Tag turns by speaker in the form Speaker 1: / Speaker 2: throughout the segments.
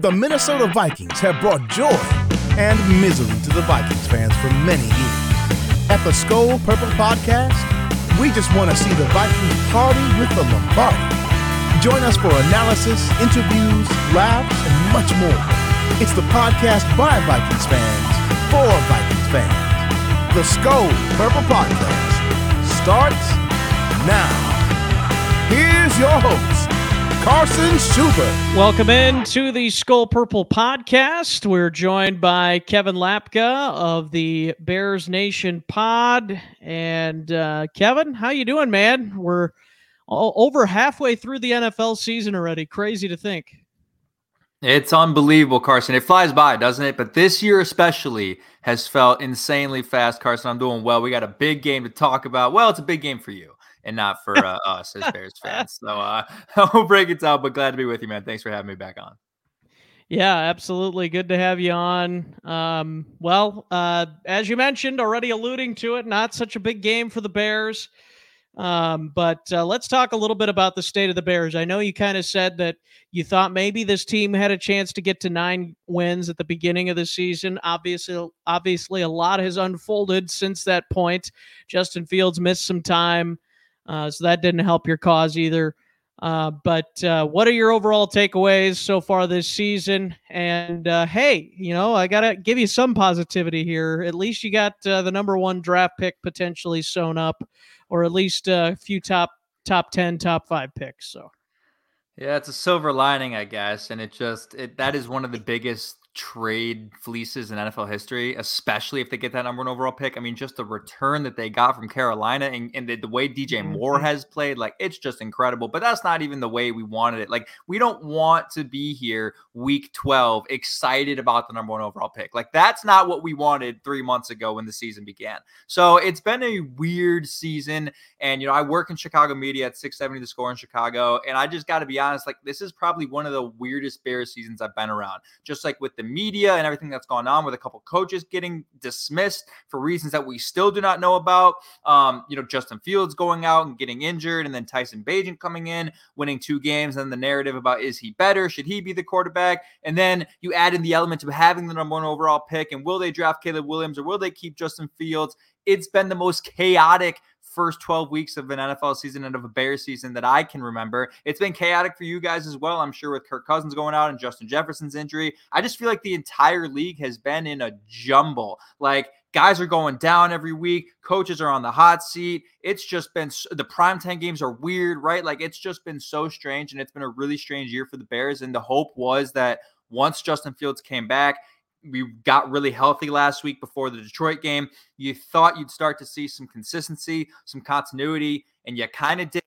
Speaker 1: The Minnesota Vikings have brought joy and misery to the Vikings fans for many years. At the Skol Purple Podcast, we just want to see the Vikings party with the Lombardi. Join us for analysis, interviews, laughs, and much more. It's the podcast by Vikings fans for Vikings fans. The Skol Purple Podcast starts now. Here's your host, Carson Schubert.
Speaker 2: Welcome in to the Skol Purple podcast. We're joined by Kevin Lapka of the Bears Nation Pod. And uh, Kevin, how you doing, man? We're all, over halfway through the NFL season already. Crazy to think.
Speaker 3: It's unbelievable, Carson. It flies by, doesn't it? But this year, especially, has felt insanely fast. Carson, I'm doing well. We got a big game to talk about. Well, it's a big game for you and not for uh, us as Bears fans. So uh, I'll break it down, but glad to be with you, man. Thanks for having me back on.
Speaker 2: Yeah, absolutely. Good to have you on. Um, well, uh, as you mentioned, already alluding to it, not such a big game for the Bears. Um, but uh, let's talk a little bit about the state of the Bears. I know you kind of said that you thought maybe this team had a chance to get to nine wins at the beginning of the season. Obviously, obviously, a lot has unfolded since that point. Justin Fields missed some time, uh, so that didn't help your cause either. Uh, but uh, what are your overall takeaways so far this season? And uh, hey, you know, I got to give you some positivity here. At least you got uh, the number one draft pick potentially sewn up or at least a few top top 10 top 5 picks so
Speaker 3: yeah it's a silver lining i guess and it just it that is one of the biggest trade fleeces in NFL history, especially if they get that number one overall pick. I mean, just the return that they got from Carolina and, and the, the, way DJ Moore mm-hmm. has played, like it's just incredible. But that's not even the way we wanted it. Like, we don't want to be here week 12 excited about the number one overall pick. Like, that's not what we wanted three months ago when the season began. So it's been a weird season. And, you know, I work in Chicago media at 670 The Score in Chicago. And I just got to be honest, like, this is probably one of the weirdest Bears seasons I've been around. Just like with the media and everything that's gone on with a couple coaches getting dismissed for reasons that we still do not know about. Um, you know, Justin Fields going out and getting injured, and then Tyson Bagent coming in, winning two games, and the narrative about is he better? Should he be the quarterback? And then you add in the element of having the number one overall pick, and will they draft Caleb Williams or will they keep Justin Fields? It's been the most chaotic first 12 weeks of an NFL season and of a Bears season that I can remember. It's been chaotic for you guys as well, I'm sure, with Kirk Cousins going out and Justin Jefferson's injury. I just feel like the entire league has been in a jumble. Like, guys are going down every week coaches are on the hot seat it's just been the prime time games are weird right like it's just been so strange and it's been a really strange year for the bears and the hope was that once justin fields came back we got really healthy last week before the Detroit game. You thought you'd start to see some consistency, some continuity, and you kind of did.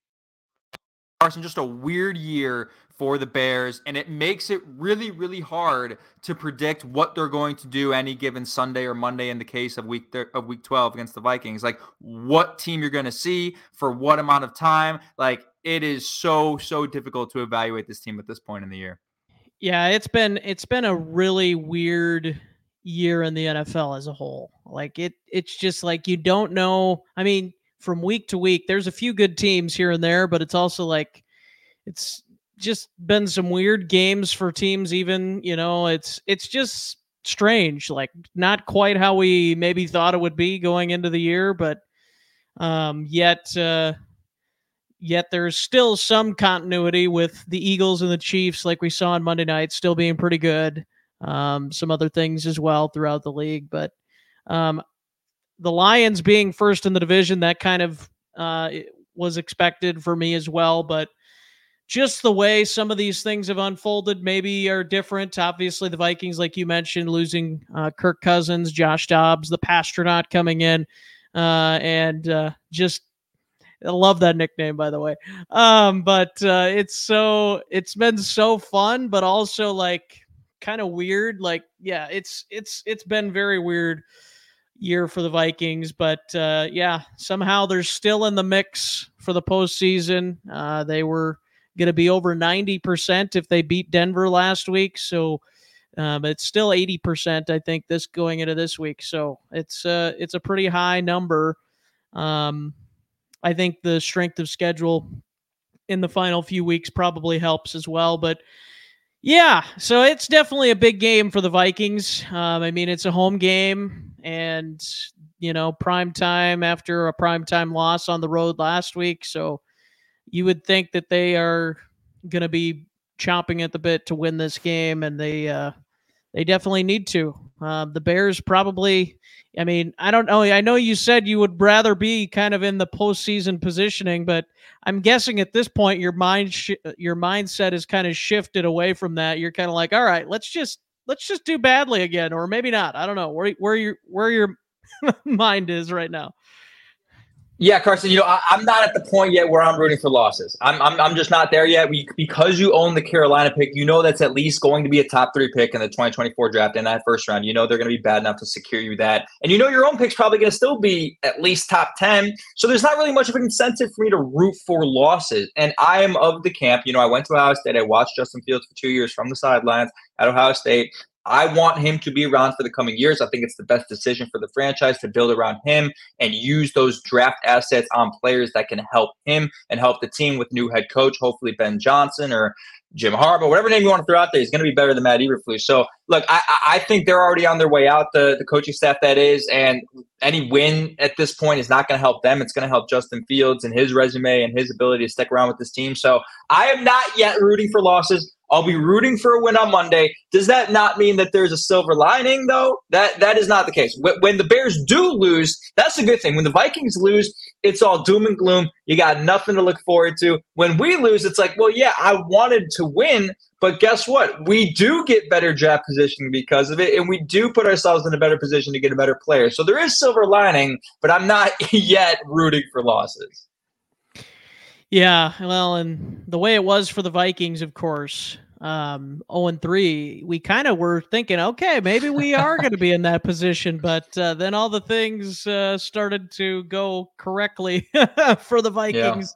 Speaker 3: Carson, just a weird year for the Bears, and it makes it really, really hard to predict what they're going to do any given Sunday or Monday in the case of week th- of week 12 against the Vikings. Like what team you're going to see for what amount of time. Like it is so so difficult to evaluate this team at this point in the year.
Speaker 2: Yeah, it's been it's been a really weird year in the NFL as a whole. Like it it's just like you don't know. I mean, from week to week, there's a few good teams here and there, but it's also like it's just been some weird games for teams even, you know, it's it's just strange, like not quite how we maybe thought it would be going into the year, but um yet uh yet there's still some continuity with the Eagles and the Chiefs, like we saw on Monday night, still being pretty good. Um, some other things as well throughout the league, but um, the Lions being first in the division, that kind of uh, was expected for me as well. But just the way some of these things have unfolded maybe are different. Obviously, the Vikings, like you mentioned, losing uh, Kirk Cousins, Josh Dobbs, the Passtronaut coming in, uh, and uh, just I love that nickname, by the way. Um, but uh, it's so it's been so fun, but also like kind of weird. Like, yeah, it's it's it's been very weird year for the Vikings, but uh, yeah, somehow they're still in the mix for the postseason. Uh, they were going to be over ninety percent if they beat Denver last week, so. Um, it's still 80%, I think, this going into this week. So it's uh, it's a pretty high number. Um, I think the strength of schedule in the final few weeks probably helps as well. But Yeah, so it's definitely a big game for the Vikings. Um, I mean, it's a home game, and you know, prime time after a prime time loss on the road last week. So you would think that they are going to be chomping at the bit to win this game, and they uh, they definitely need to. Uh, the Bears probably. I mean, I don't know. I know you said you would rather be kind of in the postseason positioning, but I'm guessing at this point your mind sh- your mindset is kind of shifted away from that. You're kind of like, all right, let's just let's just do badly again, or maybe not. I don't know where where your where your mind is right now.
Speaker 3: Yeah, Carson, you know, I, am not at the point yet where I'm rooting for losses. I'm, I'm, I'm just not there yet. We, because you own the Carolina pick, you know that's at least going to be a top three pick in the 2024 draft in that first round. You know they're going to be bad enough to secure you that. And you know your own pick's probably going to still be at least top 10. So there's not really much of an incentive for me to root for losses. And I am of the camp, you know, I went to Ohio State. I watched Justin Fields for two years from the sidelines at Ohio State. I want him to be around for the coming years. I think it's the best decision for the franchise to build around him and use those draft assets on players that can help him and help the team with new head coach, hopefully Ben Johnson or Jim Harbaugh, whatever name you want to throw out there, he's going to be better than Matt Eberflus. So, look, I, I think they're already on their way out, the, the coaching staff that is, and any win at this point is not going to help them. It's going to help Justin Fields and his resume and his ability to stick around with this team. So, I am not yet rooting for losses. I'll be rooting for a win on Monday. Does that not mean that there's a silver lining, though? That that is not the case. When the Bears do lose, that's a good thing. When the Vikings lose, it's all doom and gloom. You got nothing to look forward to. When we lose, it's like, well, yeah, I wanted to win, but guess what? We do get better draft positioning because of it, and we do put ourselves in a better position to get a better player. So there is silver lining, but I'm not yet rooting for losses.
Speaker 2: Yeah, well, and the way it was for the Vikings, of course, um, 0 and 3, we kind of were thinking, okay, maybe we are going to be in that position. But uh, then all the things uh, started to go correctly for the Vikings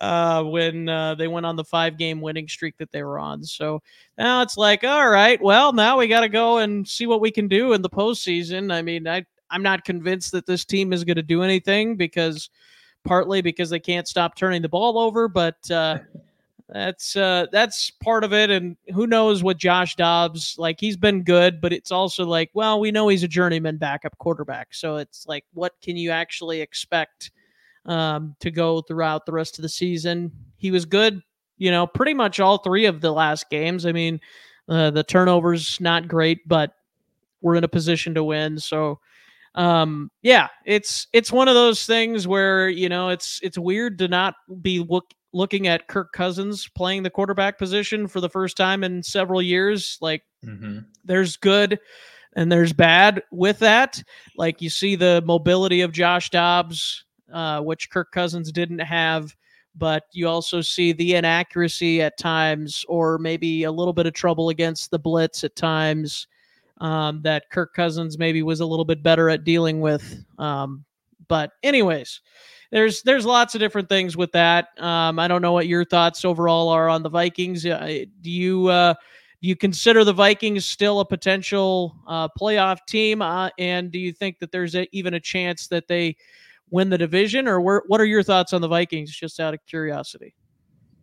Speaker 2: yeah. uh, when uh, they went on the five game winning streak that they were on. So now it's like, all right, well, now we got to go and see what we can do in the postseason. I mean, I, I'm not convinced that this team is going to do anything because partly because they can't stop turning the ball over, but uh, that's uh, that's part of it. And who knows what Josh Dobbs like? He's been good, but it's also like, well, we know he's a journeyman backup quarterback, so it's like, what can you actually expect um, to go throughout the rest of the season? He was good, you know, pretty much all three of the last games. I mean, uh, the turnovers not great, but we're in a position to win, so um, yeah, it's it's one of those things where you know it's it's weird to not be look, looking at Kirk Cousins playing the quarterback position for the first time in several years. Like, mm-hmm. there's good and there's bad with that. Like, you see the mobility of Josh Dobbs, uh, which Kirk Cousins didn't have. But you also see the inaccuracy at times, or maybe a little bit of trouble against the blitz at times um, that Kirk Cousins maybe was a little bit better at dealing with. Um, but anyways, there's there's lots of different things with that. Um, I don't know what your thoughts overall are on the Vikings. Do you uh, do you consider the Vikings still a potential uh, playoff team? Uh, and do you think that there's a, even a chance that they win the division? Or where, what are your thoughts on the Vikings? Just out of curiosity.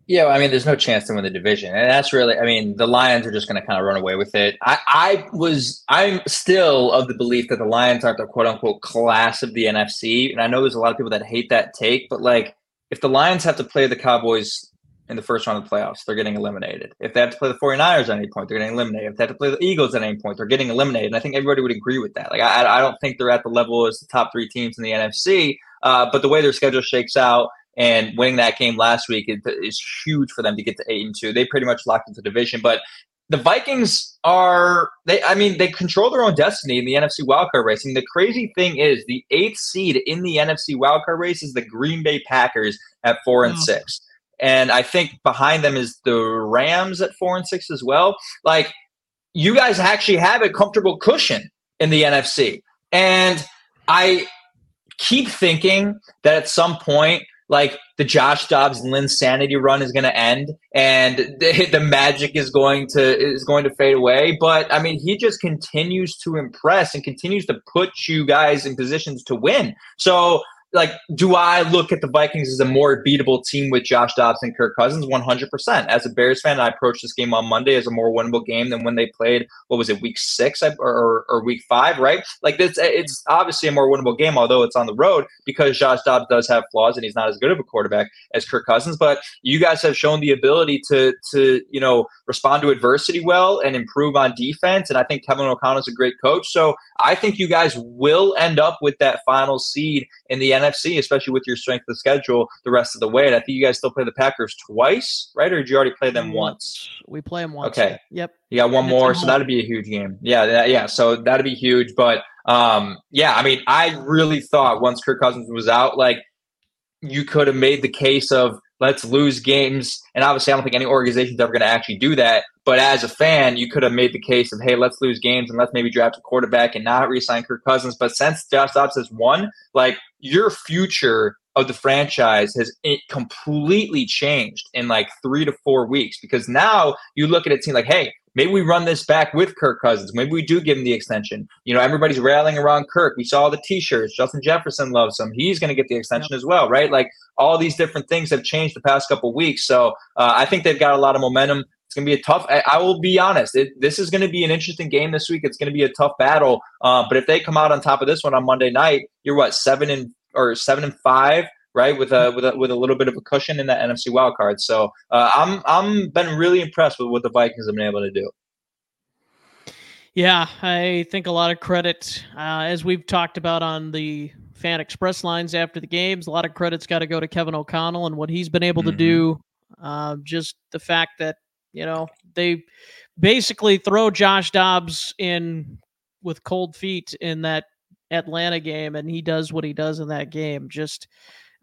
Speaker 3: Yeah, I mean, there's no chance to win the division, and that's really, I mean, the Lions are just going to kind of run away with it. I, I was, I'm still of the belief that the Lions aren't the quote unquote class of the NFC, and I know there's a lot of people that hate that take, but like, if the Lions have to play the Cowboys in the first round of the playoffs, they're getting eliminated. If they have to play the 49ers at any point, they're getting eliminated. If they have to play the Eagles at any point, they're getting eliminated. And I think everybody would agree with that. Like, I, I don't think they're at the level as the top three teams in the NFC, uh, but the way their schedule shakes out and winning that game last week is, huge for them to get to eight and two. They pretty much locked into the division, but the Vikings are they I mean they control their own destiny in the NFC wildcard race. And the crazy thing is the eighth seed in the NFC wildcard race is the Green Bay Packers at four and oh. six. And I think behind them is the Rams at four and six as well. Like you guys actually have a comfortable cushion in the NFC. And I keep thinking that at some point like the Josh Dobbs lynn sanity run is going to end and the, the, magic is going to is going to fade away. But I mean, he just continues to impress and continues to put you guys in positions to win. So like, do I look at the Vikings as a more beatable team with Josh Dobbs and Kirk Cousins? 100%. As a Bears fan, I approached this game on Monday as a more winnable game than when they played, what was it, week six or, or, or week five, right? Like, this, it's obviously a more winnable game, although it's on the road because Josh Dobbs does have flaws and he's not as good of a quarterback as Kirk Cousins. But you guys have shown the ability to, to you know, respond to adversity well and improve on defense. And I think Kevin O'Connell is a great coach. So I think you guys will end up with that final seed in the NFC, especially with your strength of schedule the rest of the way. And I think you guys still play the Packers twice, right? Or did you already play them once?
Speaker 2: We play them once.
Speaker 3: Okay.
Speaker 2: Yep.
Speaker 3: You got one more, so that'd be a huge game. Yeah, that, yeah. So that'd be huge. But um, yeah, I mean, I really thought once Kirk Cousins was out, like you could have made the case of let's lose games. And obviously, I don't think any organization's ever going to actually do that. But as a fan, you could have made the case of, hey, let's lose games and let's maybe draft a quarterback and not re-sign Kirk Cousins. But since Josh Dobbs has won, like your future of the franchise has completely changed in like three to four weeks because now you look at a team like, hey, maybe we run this back with Kirk Cousins. Maybe we do give him the extension. You know, everybody's rallying around Kirk. We saw the T-shirts. Justin Jefferson loves him. He's going to get the extension yep. as well, right? Like all these different things have changed the past couple weeks. So uh, I think they've got a lot of momentum. It's going to be a tough. I, I will be honest. It, this is going to be an interesting game this week. It's going to be a tough battle. Uh, but if they come out on top of this one on Monday night, you're what seven and or seven and five right? With a with a with a little bit of a cushion in that NFC wild card. So uh, I'm I'm been really impressed with what the Vikings have been able to do.
Speaker 2: Yeah, I think a lot of credit, uh, as we've talked about on the Fan Express lines after the games, a lot of credit's got to go to Kevin O'Connell and what he's been able mm-hmm. to do. Uh, just the fact that you know they basically throw Josh Dobbs in with cold feet in that Atlanta game, and he does what he does in that game. Just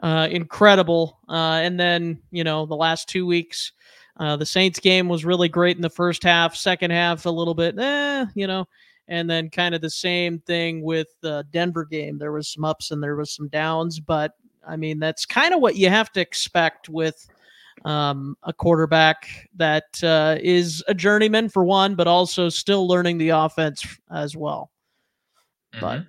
Speaker 2: uh, incredible. Uh, and then, you know, the last two weeks, uh, the Saints game was really great in the first half, second half, a little bit, eh, you know, and then kind of the same thing with the Denver game. There was some ups and there was some downs, but I mean, that's kind of what you have to expect with um, a quarterback that uh, is a journeyman for one, but also still learning the offense as well. Mm-hmm. But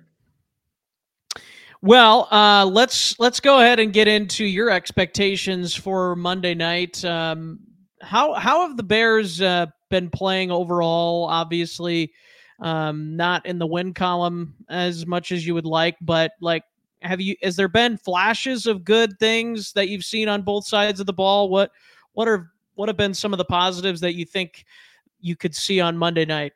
Speaker 2: well, uh, let's let's go ahead and get into your expectations for Monday night. Um, how how have the Bears uh, been playing overall? Obviously, um, not in the win column as much as you would like, but like, have you? Has there been flashes of good things that you've seen on both sides of the ball? What what are what have been some of the positives that you think you could see on Monday night?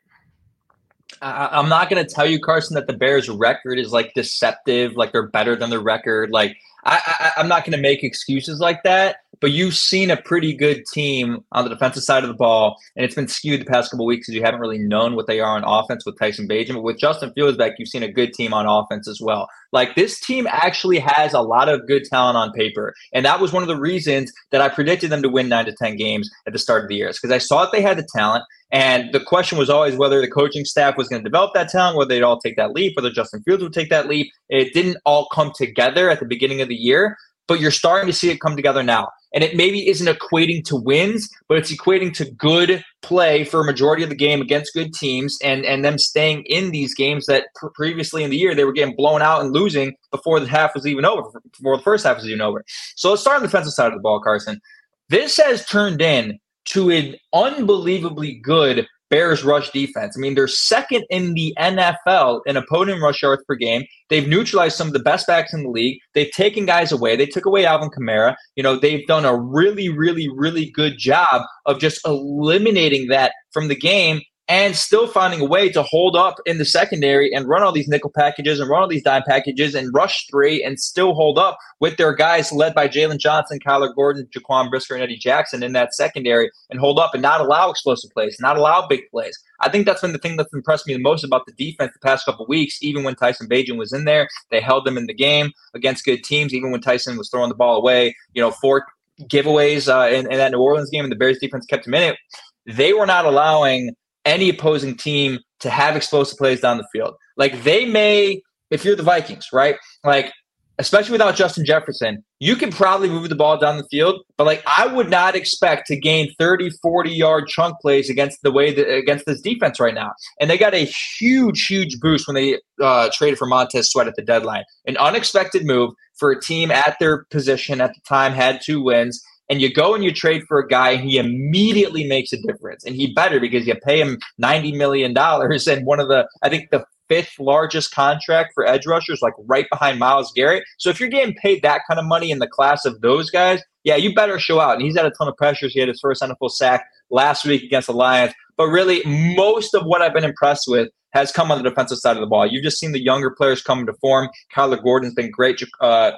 Speaker 3: I, am not going to tell you, Carson, that the Bears' record is like deceptive, like they're better than the record. Like I, I, I'm not going to make excuses like that but you've seen a pretty good team on the defensive side of the ball, and it's been skewed the past couple weeks because you haven't really known what they are on offense with Tyson Bagent. But with Justin Fields back, you've seen a good team on offense as well. Like this team actually has a lot of good talent on paper, and that was one of the reasons that I predicted them to win nine to ten games at the start of the year, because I saw that they had the talent. And the question was always whether the coaching staff was going to develop that talent, whether they'd all take that leap, whether Justin Fields would take that leap. It didn't all come together at the beginning of the year, but you're starting to see it come together now and it maybe isn't equating to wins, but it's equating to good play for a majority of the game against good teams, and and them staying in these games that pr- previously in the year they were getting blown out and losing before the half was even over, before the first half was even over. So let's start on the defensive side of the ball, Carson. This has turned in to an unbelievably good Bears rush defense. I mean, they're second in the NFL in opponent rush yards per game. They've neutralized some of the best backs in the league. They've taken guys away. They took away Alvin Kamara. You know, they've done a really, really, really good job of just eliminating that from the game and still finding a way to hold up in the secondary and run all these nickel packages and run all these dime packages and rush three and still hold up with their guys led by Jaylon Johnson, Kyler Gordon, Jaquan Brisker, and Eddie Jackson in that secondary and hold up and not allow explosive plays, not allow big plays. I think that's been the thing that's impressed me the most about the defense the past couple weeks. Even when Tyson Bagent was in there, they held them in the game against good teams. Even when Tyson was throwing the ball away, you know, four giveaways uh, in, in that New Orleans game, and the Bears defense kept him in it. They were not allowing any opposing team to have explosive plays down the field. Like they may, if you're the Vikings, right? Like especially without Justin Jefferson, you can probably move the ball down the field, but like I would not expect to gain 30, 40 yard chunk plays against the way that against this defense right now. And they got a huge, huge boost when they uh, traded for Montez Sweat at the deadline. An unexpected move for a team at their position at the time had two wins. And you go and you trade for a guy, and he immediately makes a difference. And he better because you pay him $90 million. And one of the, I think the fifth largest contract for edge rushers, like right behind Myles Garrett. So if you're getting paid that kind of money in the class of those guys, yeah, you better show out. And he's had a ton of pressures. He had his first NFL sack last week against the Lions. But really, most of what I've been impressed with has come on the defensive side of the ball. You've just seen the younger players come into form. Kyler Gordon's been great. Uh,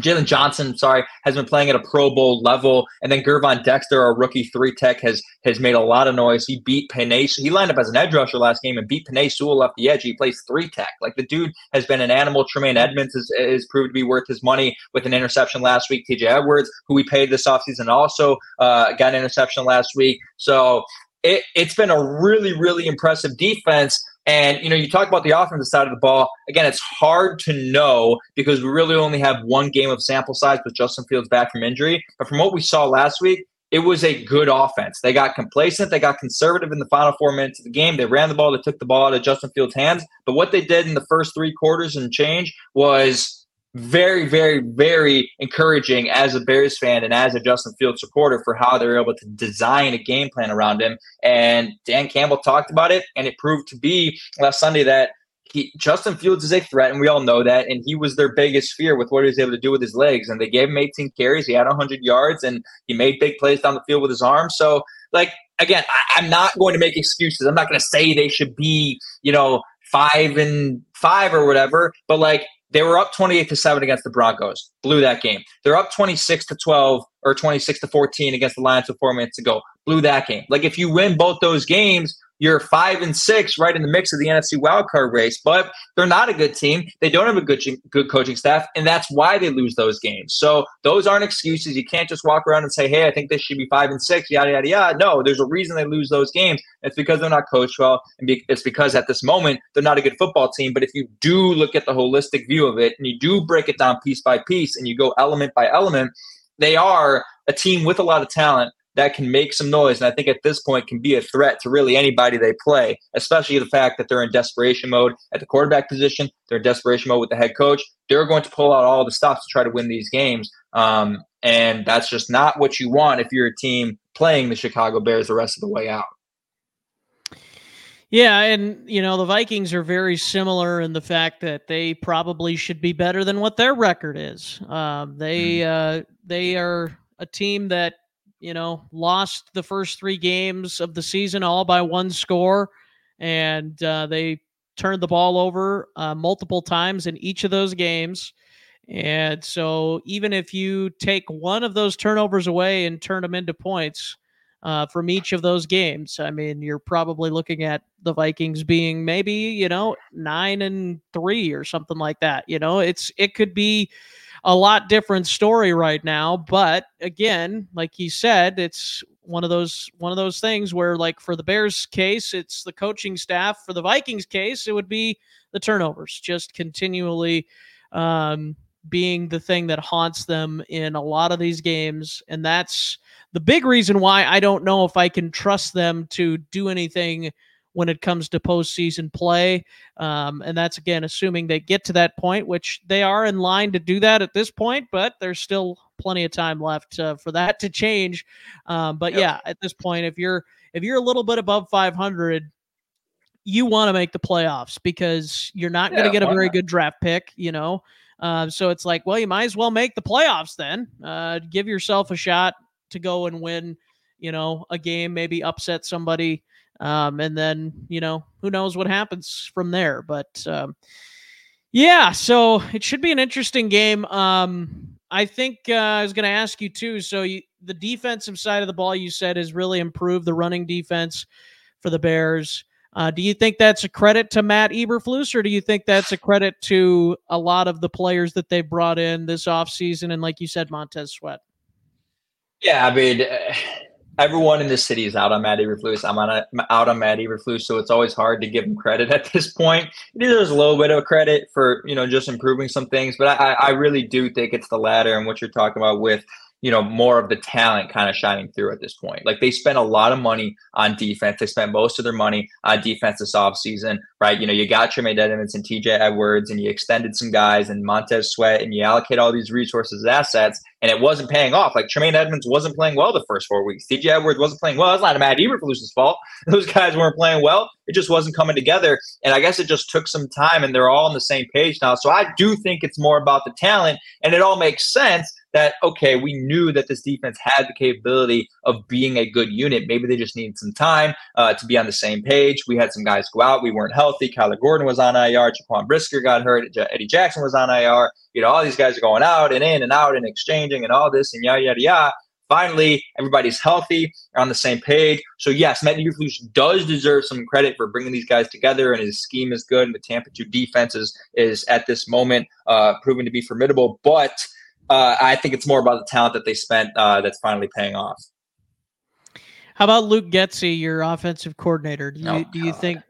Speaker 3: Jaylon Johnson, sorry, has been playing at a Pro Bowl level, and then Gervon Dexter, our rookie three tech, has has made a lot of noise. He beat Penei. He lined up as an edge rusher last game and beat Penei Sewell off the edge. He plays three tech. Like the dude has been an animal. Tremaine Edmunds is, is proved to be worth his money with an interception last week. TJ Edwards, who we paid this offseason, also uh, got an interception last week. So it, it's been a really, really impressive defense. And, you know, you talk about the offensive side of the ball. Again, it's hard to know because we really only have one game of sample size with Justin Fields back from injury. But from what we saw last week, it was a good offense. They got complacent. They got conservative in the final four minutes of the game. They ran the ball. They took the ball out of Justin Fields' hands. But what they did in the first three quarters and change was very, very, very encouraging as a Bears fan and as a Justin Fields supporter for how they were able to design a game plan around him. And Dan Campbell talked about it, and it proved to be last Sunday that he, Justin Fields is a threat, and we all know that. And he was their biggest fear with what he was able to do with his legs. And they gave him 18 carries. He had 100 yards, and he made big plays down the field with his arms. So, like, again, I, I'm not going to make excuses. I'm not going to say they should be, you know, five and five or whatever. But like, they were up 28 to 7 against the Broncos, blew that game. They're up 26 to 12 or 26 to 14 against the Lions with four minutes to go, blew that game. Like if you win both those games, you're five and six, right in the mix of the NFC wildcard race. But they're not a good team. They don't have a good good coaching staff, and that's why they lose those games. So those aren't excuses. You can't just walk around and say, "Hey, I think this should be five and six, yada yada yada." No, there's a reason they lose those games. It's because they're not coached well, and it's because at this moment they're not a good football team. But if you do look at the holistic view of it, and you do break it down piece by piece, and you go element by element, they are a team with a lot of talent that can make some noise. And I think at this point can be a threat to really anybody they play, especially the fact that they're in desperation mode at the quarterback position. They're in desperation mode with the head coach. They're going to pull out all the stops to try to win these games. Um, and that's just not what you want if you're a team playing the Chicago Bears the rest of the way out.
Speaker 2: Yeah, and you know the Vikings are very similar in the fact that they probably should be better than what their record is. Um, they mm. uh, they are a team that you know, lost the first three games of the season all by one score, and uh, they turned the ball over uh, multiple times in each of those games. And so, even if you take one of those turnovers away and turn them into points uh, from each of those games, I mean, you're probably looking at the Vikings being maybe you know nine and three or something like that. You know, it's it could be a lot different story right now. But again, like he said, it's one of those one of those things where like for the Bears case, it's the coaching staff. For the Vikings case, it would be the turnovers, just continually um, being the thing that haunts them in a lot of these games, and that's the big reason why I don't know if I can trust them to do anything when it comes to postseason play. Um, and that's again assuming they get to that point, which they are in line to do that at this point, but there's still plenty of time left uh, for that to change. Um, but yep. yeah, at this point, if you're if you're a little bit above 500, you want to make the playoffs because you're not going to get a very not? good draft pick, you know. Uh, so it's like, well, you might as well make the playoffs then. Uh, give yourself a shot to go and win, you know, a game, maybe upset somebody um, and then, you know, who knows what happens from there. But um, yeah, so it should be an interesting game. Um, I think uh, I was going to ask you too. So you, the defensive side of the ball, you said, has really improved the running defense for the Bears. Uh, do you think that's a credit to Matt Eberflus, or do you think that's a credit to a lot of the players that they brought in this offseason and, like you said, Montez Sweat?
Speaker 3: Yeah, I mean, everyone in the city is out on Matt Eberflus. I'm on a, out on Matt Eberflus, so it's always hard to give him credit at this point. There's a little bit of credit for you know just improving some things, but I, I really do think it's the latter and what you're talking about with you know, more of the talent kind of shining through at this point. Like they spent a lot of money on defense. They spent most of their money on defense this offseason, right? You know, you got Tremaine Edmunds and TJ Edwards and you extended some guys and Montez Sweat and you allocate all these resources assets and it wasn't paying off. Like Tremaine Edmunds wasn't playing well the first four weeks. TJ Edwards wasn't playing well. It's not a Matt Eberflus's fault. Those guys weren't playing well. It just wasn't coming together. And I guess it just took some time and they're all on the same page now. So I do think it's more about the talent and it all makes sense that okay, we knew that this defense had the capability of being a good unit. Maybe they just needed some time uh, to be on the same page. We had some guys go out. We weren't healthy. Kyler Gordon was on IR. Jaquan Brisker got hurt. Eddie Jackson was on IR. You know, all these guys are going out and in and out and exchanging and all this and yada yada yada. Finally, everybody's healthy, on the same page. So yes, Matt Eberflus does deserve some credit for bringing these guys together, and his scheme is good. And the Tampa 2 defense is, is at this moment uh, proven to be formidable. But uh, I think it's more about the talent that they spent uh, that's finally paying off.
Speaker 2: How about Luke Getsy, your offensive coordinator? Do you, oh, do you think?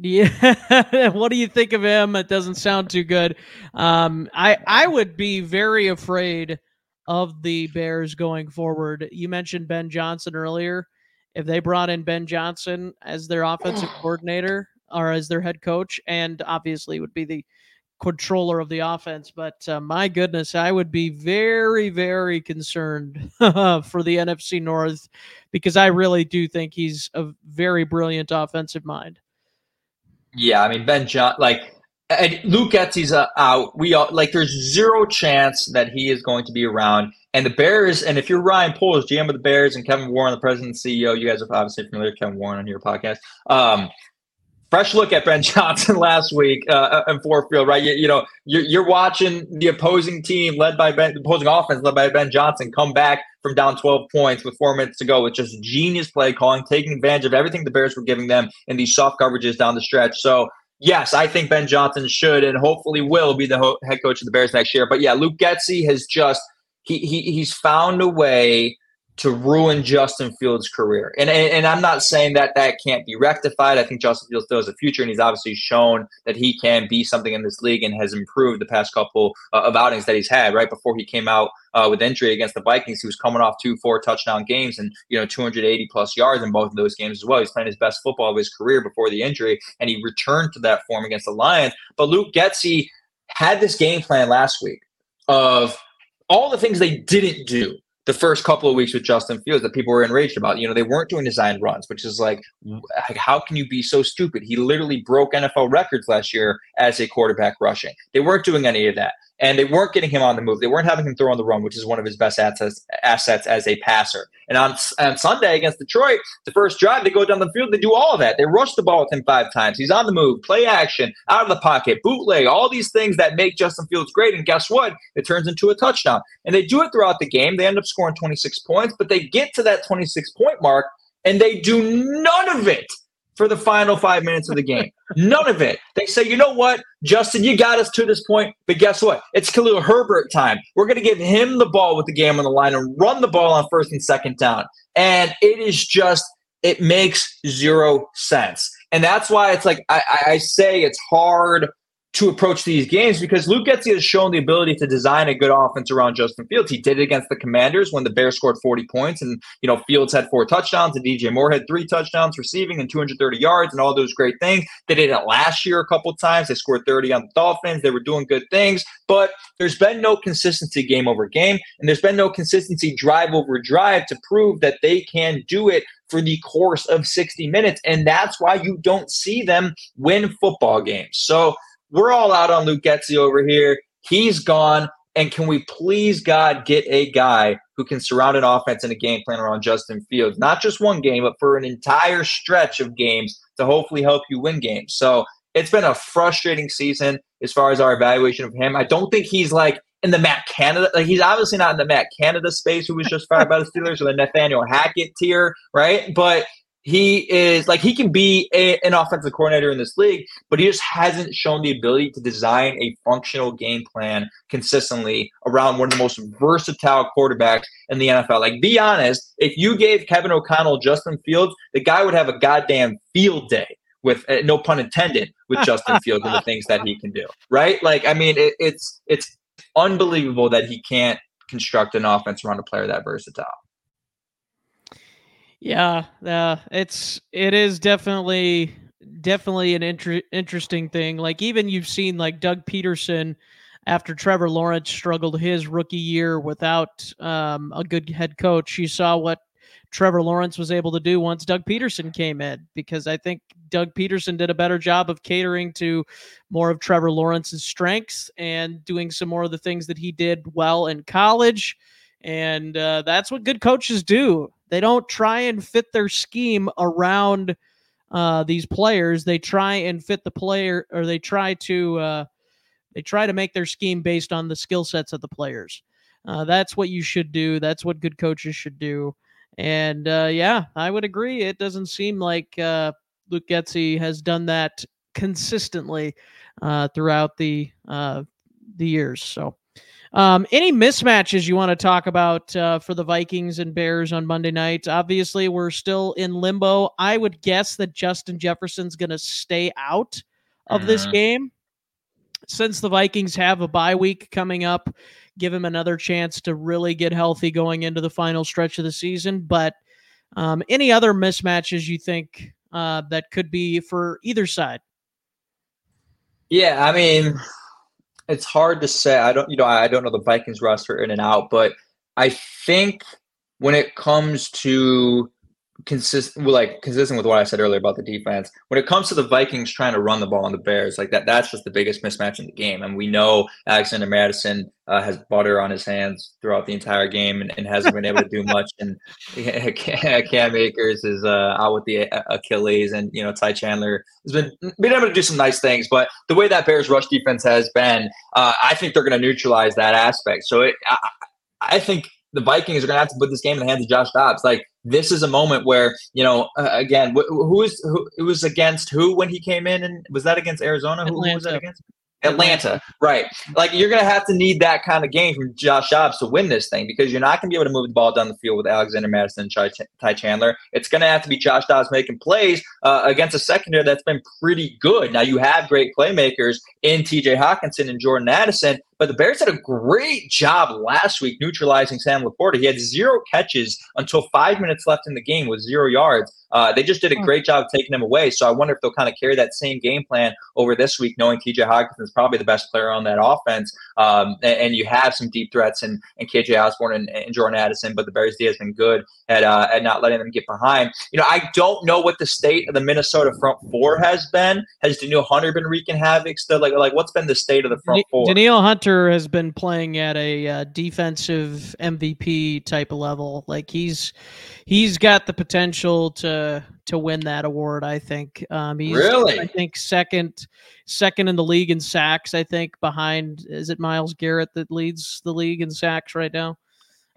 Speaker 2: Do you, what do you think of him? It doesn't sound too good. Um, I I would be very afraid of the Bears going forward. You mentioned Ben Johnson earlier. If they brought in Ben Johnson as their offensive coordinator or as their head coach, and obviously would be the controller of the offense. But uh, my goodness, I would be very, very concerned for the NFC North because I really do think he's a very brilliant offensive mind.
Speaker 3: Yeah, I mean Ben John, like and Luke Getsy's uh, out. We all like there's zero chance that he is going to be around. And the Bears, and if you're Ryan Poles, GM of the Bears, and Kevin Warren, the president and CEO, you guys are obviously familiar with Kevin Warren on your podcast. Um, fresh look at Ben Johnson last week uh, in Ford Field, right? You, you know, you're, you're, watching the opposing team led by Ben, the opposing offense led by Ben Johnson come back from down 12 points with four minutes to go with just genius play calling, taking advantage of everything the Bears were giving them in these soft coverages down the stretch. So, yes, I think Ben Johnson should and hopefully will be the ho- head coach of the Bears next year. But yeah, Luke Getsy has just he, he he's found a way to ruin Justin Fields' career. And, and, and I'm not saying that that can't be rectified. I think Justin Fields still has a future, and he's obviously shown that he can be something in this league and has improved the past couple uh, of outings that he's had. Right before he came out uh, with injury against the Vikings, he was coming off two four touchdown games and you know 280 plus yards in both of those games as well. He's playing his best football of his career before the injury, and he returned to that form against the Lions. But Luke Getsy had this game plan last week of all the things they didn't do the first couple of weeks with Justin Fields that people were enraged about. You know, they weren't doing design runs, which is like, how can you be so stupid? He literally broke NFL records last year as a quarterback rushing. They weren't doing any of that and they weren't getting him on the move. They weren't having him throw on the run, which is one of his best assets, assets as a passer. And on, on Sunday against Detroit, the first drive, they go down the field, they do all of that. They rush the ball with him five times. He's on the move, play action, out of the pocket, bootleg, all these things that make Justin Fields great. And guess what? It turns into a touchdown. And they do it throughout the game. They end up scoring 26 points, but they get to that 26 point mark and they do none of it for the final five minutes of the game. None of it. They say, you know what, Justin, you got us to this point, but guess what? It's Khalil Herbert time. We're going to give him the ball with the game on the line and run the ball on first and second down. And it is just, it makes zero sense. And that's why it's like, I, I say it's hard to approach these games because Luke Getsy has shown the ability to design a good offense around Justin Fields. He did it against the Commanders when the Bears scored 40 points, and you know Fields had four touchdowns, and DJ Moore had three touchdowns receiving and 230 yards, and all those great things. They did it last year a couple times. They scored 30 on the Dolphins. They were doing good things, but there's been no consistency game over game, and there's been no consistency drive over drive to prove that they can do it for the course of 60 minutes. And that's why you don't see them win football games. So we're all out on Luke Getsy over here. He's gone. And can we please, God, get a guy who can surround an offense and a game plan around Justin Fields? Not just one game, but for an entire stretch of games to hopefully help you win games. So it's been a frustrating season as far as our evaluation of him. I don't think he's like in the Matt Canada. Like he's obviously not in the Matt Canada space, who was just fired by the Steelers, or the Nathaniel Hackett tier, right? But he is like he can be a, an offensive coordinator in this league, but he just hasn't shown the ability to design a functional game plan consistently around one of the most versatile quarterbacks in the NFL. Like, be honest, if you gave Kevin O'Connell Justin Fields, the guy would have a goddamn field day with uh, no pun intended with Justin Fields and the things that he can do. Right? Like, I mean, it, it's it's unbelievable that he can't construct an offense around a player that versatile.
Speaker 2: Yeah, uh, it's it is definitely definitely an inter- interesting thing. Like even you've seen like Doug Pederson after Trevor Lawrence struggled his rookie year without um, a good head coach. You saw what Trevor Lawrence was able to do once Doug Pederson came in because I think Doug Pederson did a better job of catering to more of Trevor Lawrence's strengths and doing some more of the things that he did well in college. And uh, that's what good coaches do. They don't try and fit their scheme around uh, these players. They try and fit the player, or they try to uh, they try to make their scheme based on the skill sets of the players. Uh, that's what you should do. That's what good coaches should do. And uh, yeah, I would agree. It doesn't seem like uh, Luke Getsy has done that consistently uh, throughout the the years. So um, any mismatches you want to talk about uh, for the Vikings and Bears on Monday night? Obviously, we're still in limbo. I would guess that Justin Jefferson's going to stay out of this mm-hmm. game since the Vikings have a bye week coming up. Give him another chance to really get healthy going into the final stretch of the season. But um, any other mismatches you think uh, that could be for either side?
Speaker 3: Yeah, I mean, it's hard to say. I don't, you know, I don't know the Vikings roster in and out, but I think when it comes to consistent like consistent with what I said earlier about the defense. When it comes to the Vikings trying to run the ball on the Bears, like that, that's just the biggest mismatch in the game. And we know Alexander Mattison uh, has butter on his hands throughout the entire game and, and hasn't been able to do much. And Cam Akers is uh, out with the Achilles, and you know Ty Chandler has been been able to do some nice things. But the way that Bears rush defense has been, uh, I think they're going to neutralize that aspect. So it, I, I think the Vikings are going to have to put this game in the hands of Josh Dobbs. Like this is a moment where you know uh, again wh- who is who it was against who when he came in and was that against Arizona? Who, who was that against? Atlanta, right? Like you're going to have to need that kind of game from Josh Dobbs to win this thing because you're not going to be able to move the ball down the field with Alexander Mattison and Ty Chandler. It's going to have to be Josh Dobbs making plays uh, against a secondary that's been pretty good. Now you have great playmakers in T.J. Hockenson and Jordan Addison, but the Bears did a great job last week neutralizing Sam LaPorta. He had zero catches until five minutes left in the game with zero yards. Uh, they just did a hmm. great job of taking him away. So I wonder if they'll kind of carry that same game plan over this week, knowing TJ Hockenson is probably the best player on that offense. Um, and, and, you have some deep threats in, in KJ Osborn and, and Jordan Addison, but the Bears D has been good at, uh, at not letting them get behind. You know, I don't know what the state of the Minnesota front four has been. Has Danielle Hunter been wreaking havoc still? Like, like what's been the state of the front four?
Speaker 2: Danielle Hunter has been playing at a uh, defensive MVP type of level. Like he's he's got the potential to to win that award. I think. Um, he's,
Speaker 3: really,
Speaker 2: I think second second in the league in sacks. I think behind is it Myles Garrett that leads the league in sacks right now.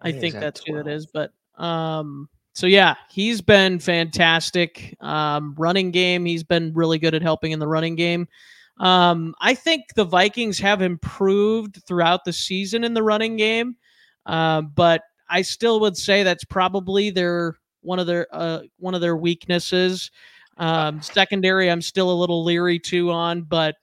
Speaker 2: I, I think, that's 12. who it is. But um, so yeah, he's been fantastic. Um, running game, he's been really good at helping in the running game. Um, I think the Vikings have improved throughout the season in the running game, uh, but I still would say that's probably their one of their uh, one of their weaknesses. Um, secondary, I'm still a little leery too on, but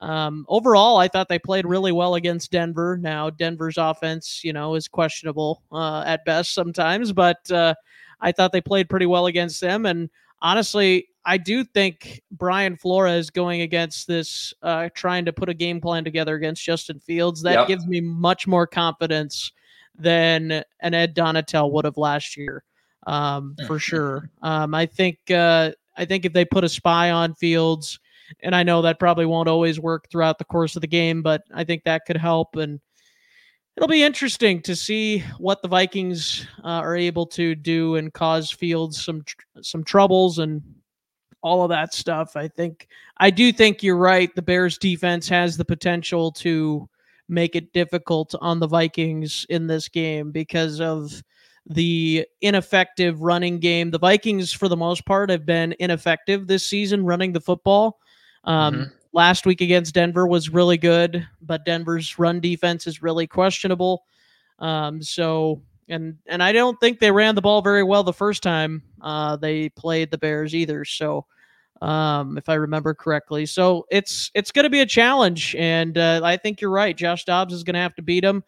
Speaker 2: um, overall, I thought they played really well against Denver. Now, Denver's offense, you know, is questionable uh, at best sometimes, but uh, I thought they played pretty well against them. And honestly, I do think Brian Flores going against this, uh, trying to put a game plan together against Justin Fields, that yep. gives me much more confidence than an Ed Donatell would have last year, um, for sure. Um, I think uh, I think if they put a spy on Fields, and I know that probably won't always work throughout the course of the game, but I think that could help. And it'll be interesting to see what the Vikings uh, are able to do and cause Fields some tr- some troubles and all of that stuff. I think I do think you're right. The Bears defense has the potential to make it difficult on the Vikings in this game because of the ineffective running game. The Vikings, for the most part, have been ineffective this season running the football. Um,
Speaker 3: Mhm.
Speaker 2: Last week against Denver was really good, but Denver's run defense is really questionable. Um, so, and and I don't think they ran the ball very well the first time uh, they played the Bears either. So, um, if I remember correctly, so it's it's going to be a challenge, and uh, I think you're right. Josh Dobbs is going to have to beat him.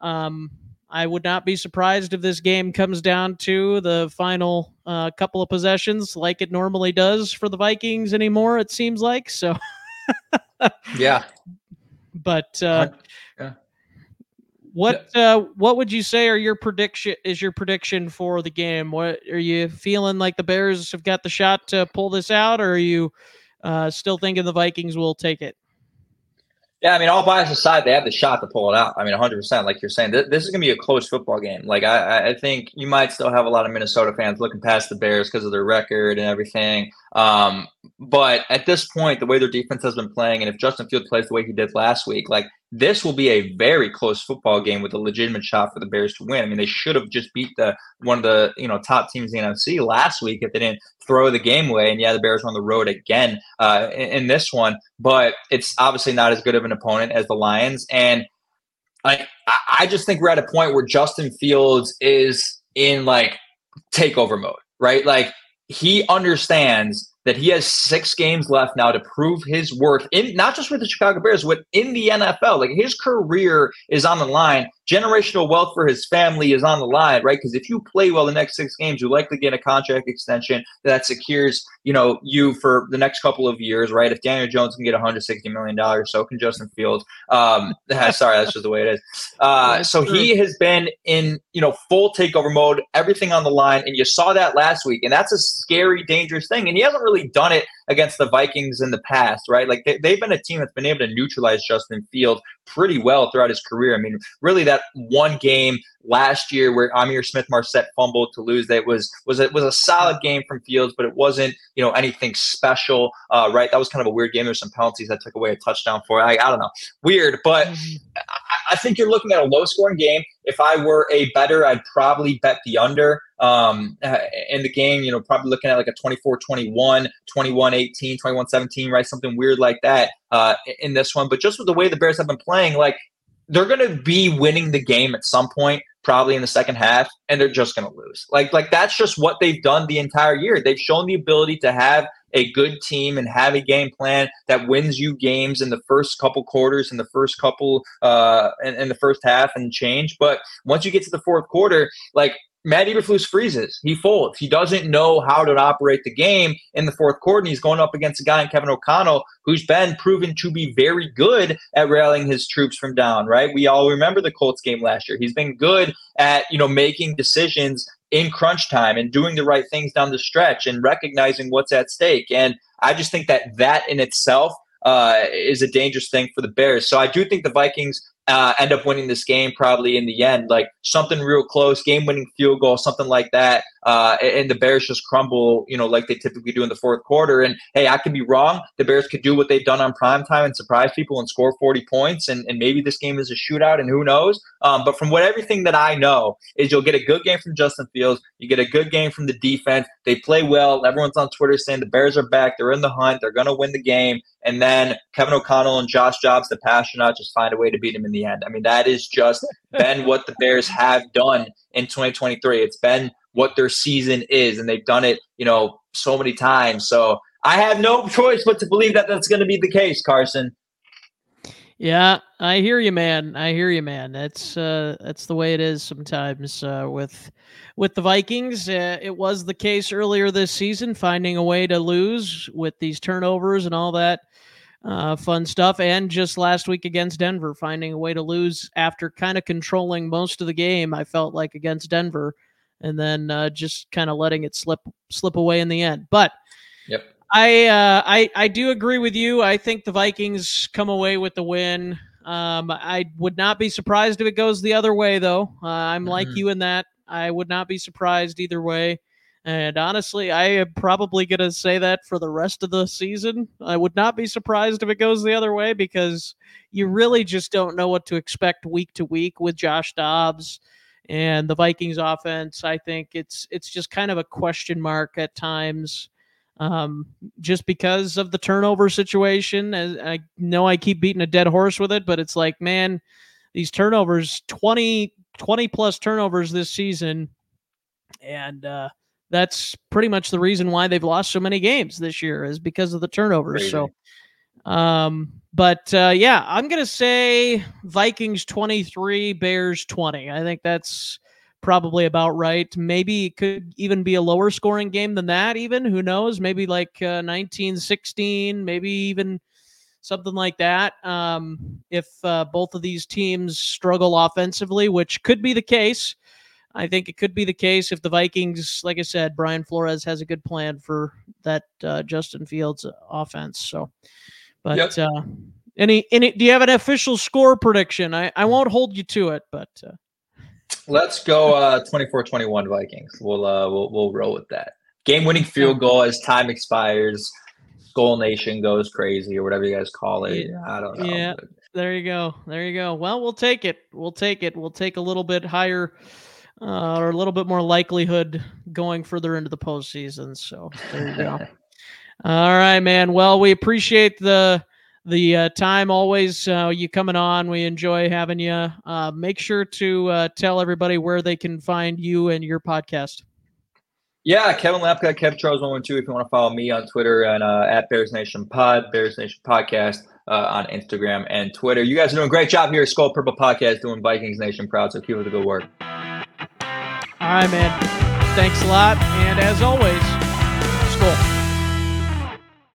Speaker 2: Um, I would not be surprised if this game comes down to the final uh, couple of possessions, like it normally does for the Vikings anymore. It seems like so.
Speaker 3: Yeah.
Speaker 2: but uh,
Speaker 3: yeah.
Speaker 2: What uh, what would you say are your prediction is your prediction for the game? What are you feeling like the Bears have got the shot to pull this out, or are you uh, still thinking the Vikings will take it?
Speaker 3: Yeah, I mean, all bias aside, they have the shot to pull it out. I mean, 100%. Like you're saying, th- this is going to be a close football game. Like, I, I- I think you might still have a lot of Minnesota fans looking past the Bears because of their record and everything. Um, but at this point, the way their defense has been playing, and if Justin Field plays the way he did last week, like this will be a very close football game with a legitimate shot for the Bears to win. I mean, they should have just beat the one of the you know top teams in the NFC last week if they didn't throw the game away. And yeah, the Bears are on the road again uh, in, in this one, but it's obviously not as good of an opponent as the Lions. And like, I, I just think we're at a point where Justin Fields is in like takeover mode, right? Like he understands that he has six games left now to prove his worth in not just with the Chicago Bears, but in the NFL. Like his career is on the line. Generational wealth for his family is on the line, right? Because if you play well the next six games, you likely get a contract extension that secures, you know, you for the next couple of years, right? If Daniel Jones can get 160 million dollars, so can Justin Fields. Um, sorry, that's just the way it is. Uh, so
Speaker 2: true.
Speaker 3: he has been in, you know, full takeover mode, everything on the line, and you saw that last week, and that's a scary, dangerous thing. And he hasn't really done it against the Vikings in the past, right? Like they, they've been a team that's been able to neutralize Justin Fields pretty well throughout his career. I mean, really, that one game last year where Ihmir Smith-Marsette fumbled to lose that was was it was a solid game from Fields, but it wasn't you know anything special, uh, right? That was kind of a weird game. There's some penalties that took away a touchdown for. it. I, I don't know, weird, but I, think you're looking at a low scoring game. If I were a better, I'd probably bet the under um, in the game. You know, probably looking at like a 24 21, 21 18, 21 17, right? Something weird like that uh, in this one. But just with the way the Bears have been playing, like they're going to be winning the game at some point probably in the second half and they're just going to lose like like that's just what they've done the entire year they've shown the ability to have a good team and have a game plan that wins you games in the first couple quarters in the first couple uh in, in the first half and change but once you get to the fourth quarter like Matt Eberflus freezes. He folds. He doesn't know how to operate the game in the fourth quarter. And he's going up against a guy in Kevin O'Connell who's been proven to be very good at rallying his troops from down, right? We all remember the Colts game last year. He's been good at, you know, making decisions in crunch time and doing the right things down the stretch and recognizing what's at stake. And I just think that that in itself uh, is a dangerous thing for the Bears. So I do think the Vikings uh, end up winning this game probably in the end, like something real close, game-winning field goal, something like that, uh, and the Bears just crumble, you know, like they typically do in the fourth quarter. And hey, I could be wrong. The Bears could do what they've done on prime time and surprise people and score 40 points, and, and maybe this game is a shootout, and who knows? Um, but from what everything that I know is, you'll get a good game from Justin Fields, you get a good game from the defense. They play well. Everyone's on Twitter saying the Bears are back. They're in the hunt. They're going to win the game. And then Kevin O'Connell and Josh Dobbs, the Passtronaut, just find a way to beat him in the end. I mean, that is just been what the Bears have done in 2023. It's been what their season is, and they've done it, you know, so many times. So I have no choice but to believe that that's going to be the case, Carson.
Speaker 2: Yeah, I hear you, man. I hear you, man. That's uh, that's the way it is sometimes uh, with with the Vikings. Uh, it was the case earlier this season, finding a way to lose with these turnovers and all that uh, fun stuff, and just last week against Denver, finding a way to lose after kind of controlling most of the game. I felt like against Denver, and then uh, just kind of letting it slip slip away in the end. But
Speaker 3: Yep.
Speaker 2: I uh, I I do agree with you. I think the Vikings come away with the win. Um, I would not be surprised if it goes the other way, though. Uh, I'm like
Speaker 3: Mhm.
Speaker 2: you in that. I would not be surprised either way. And honestly, I am probably going to say that for the rest of the season. I would not be surprised if it goes the other way because you really just don't know what to expect week to week with Josh Dobbs And the Vikings offense, I think it's it's just kind of a question mark at times um, just because of the turnover situation. I know I keep beating a dead horse with it, but it's like, man, these turnovers 20, 20 plus turnovers this season. And uh, that's pretty much the reason why they've lost so many games this year is because of the turnovers. Crazy. So, um, but uh, yeah, I'm gonna say Vikings 23, Bears 20. I think that's probably about right. Maybe it could even be a lower scoring game than that. Even who knows? Maybe like uh, 19, 16, maybe even something like that. Um, if uh, both of these teams struggle offensively, which could be the case. I think it could be the case if the Vikings, like I said, Brian Flores has a good plan for that uh, Justin Fields offense. So, but yep. uh, any any do you have an official score prediction? I I won't hold you to it, but uh,
Speaker 3: let's go uh 24-21 Vikings. We'll uh we'll we'll roll with that. Game winning field goal as time expires. Skol Nation goes crazy or whatever you guys call it. I don't know.
Speaker 2: Yeah. There you go. There you go. Well, we'll take it. We'll take it. We'll take a little bit higher uh, or a little bit more likelihood going further into the postseason. So there you go. All right, man. Well, we appreciate the the uh, time always uh, you coming on. We enjoy having you. Uh, make sure to uh, tell everybody where they can find you and your podcast.
Speaker 3: Yeah, Kevin Lapka, Kev Charles one one two. If you want to follow me on Twitter and uh, at Bears Nation Pod, Bears Nation Podcast uh, on Instagram and Twitter. You guys are doing a great job here at Skol Purple Podcast, doing Vikings Nation proud. So keep up the good work.
Speaker 2: All right, man. Thanks a lot. And as always,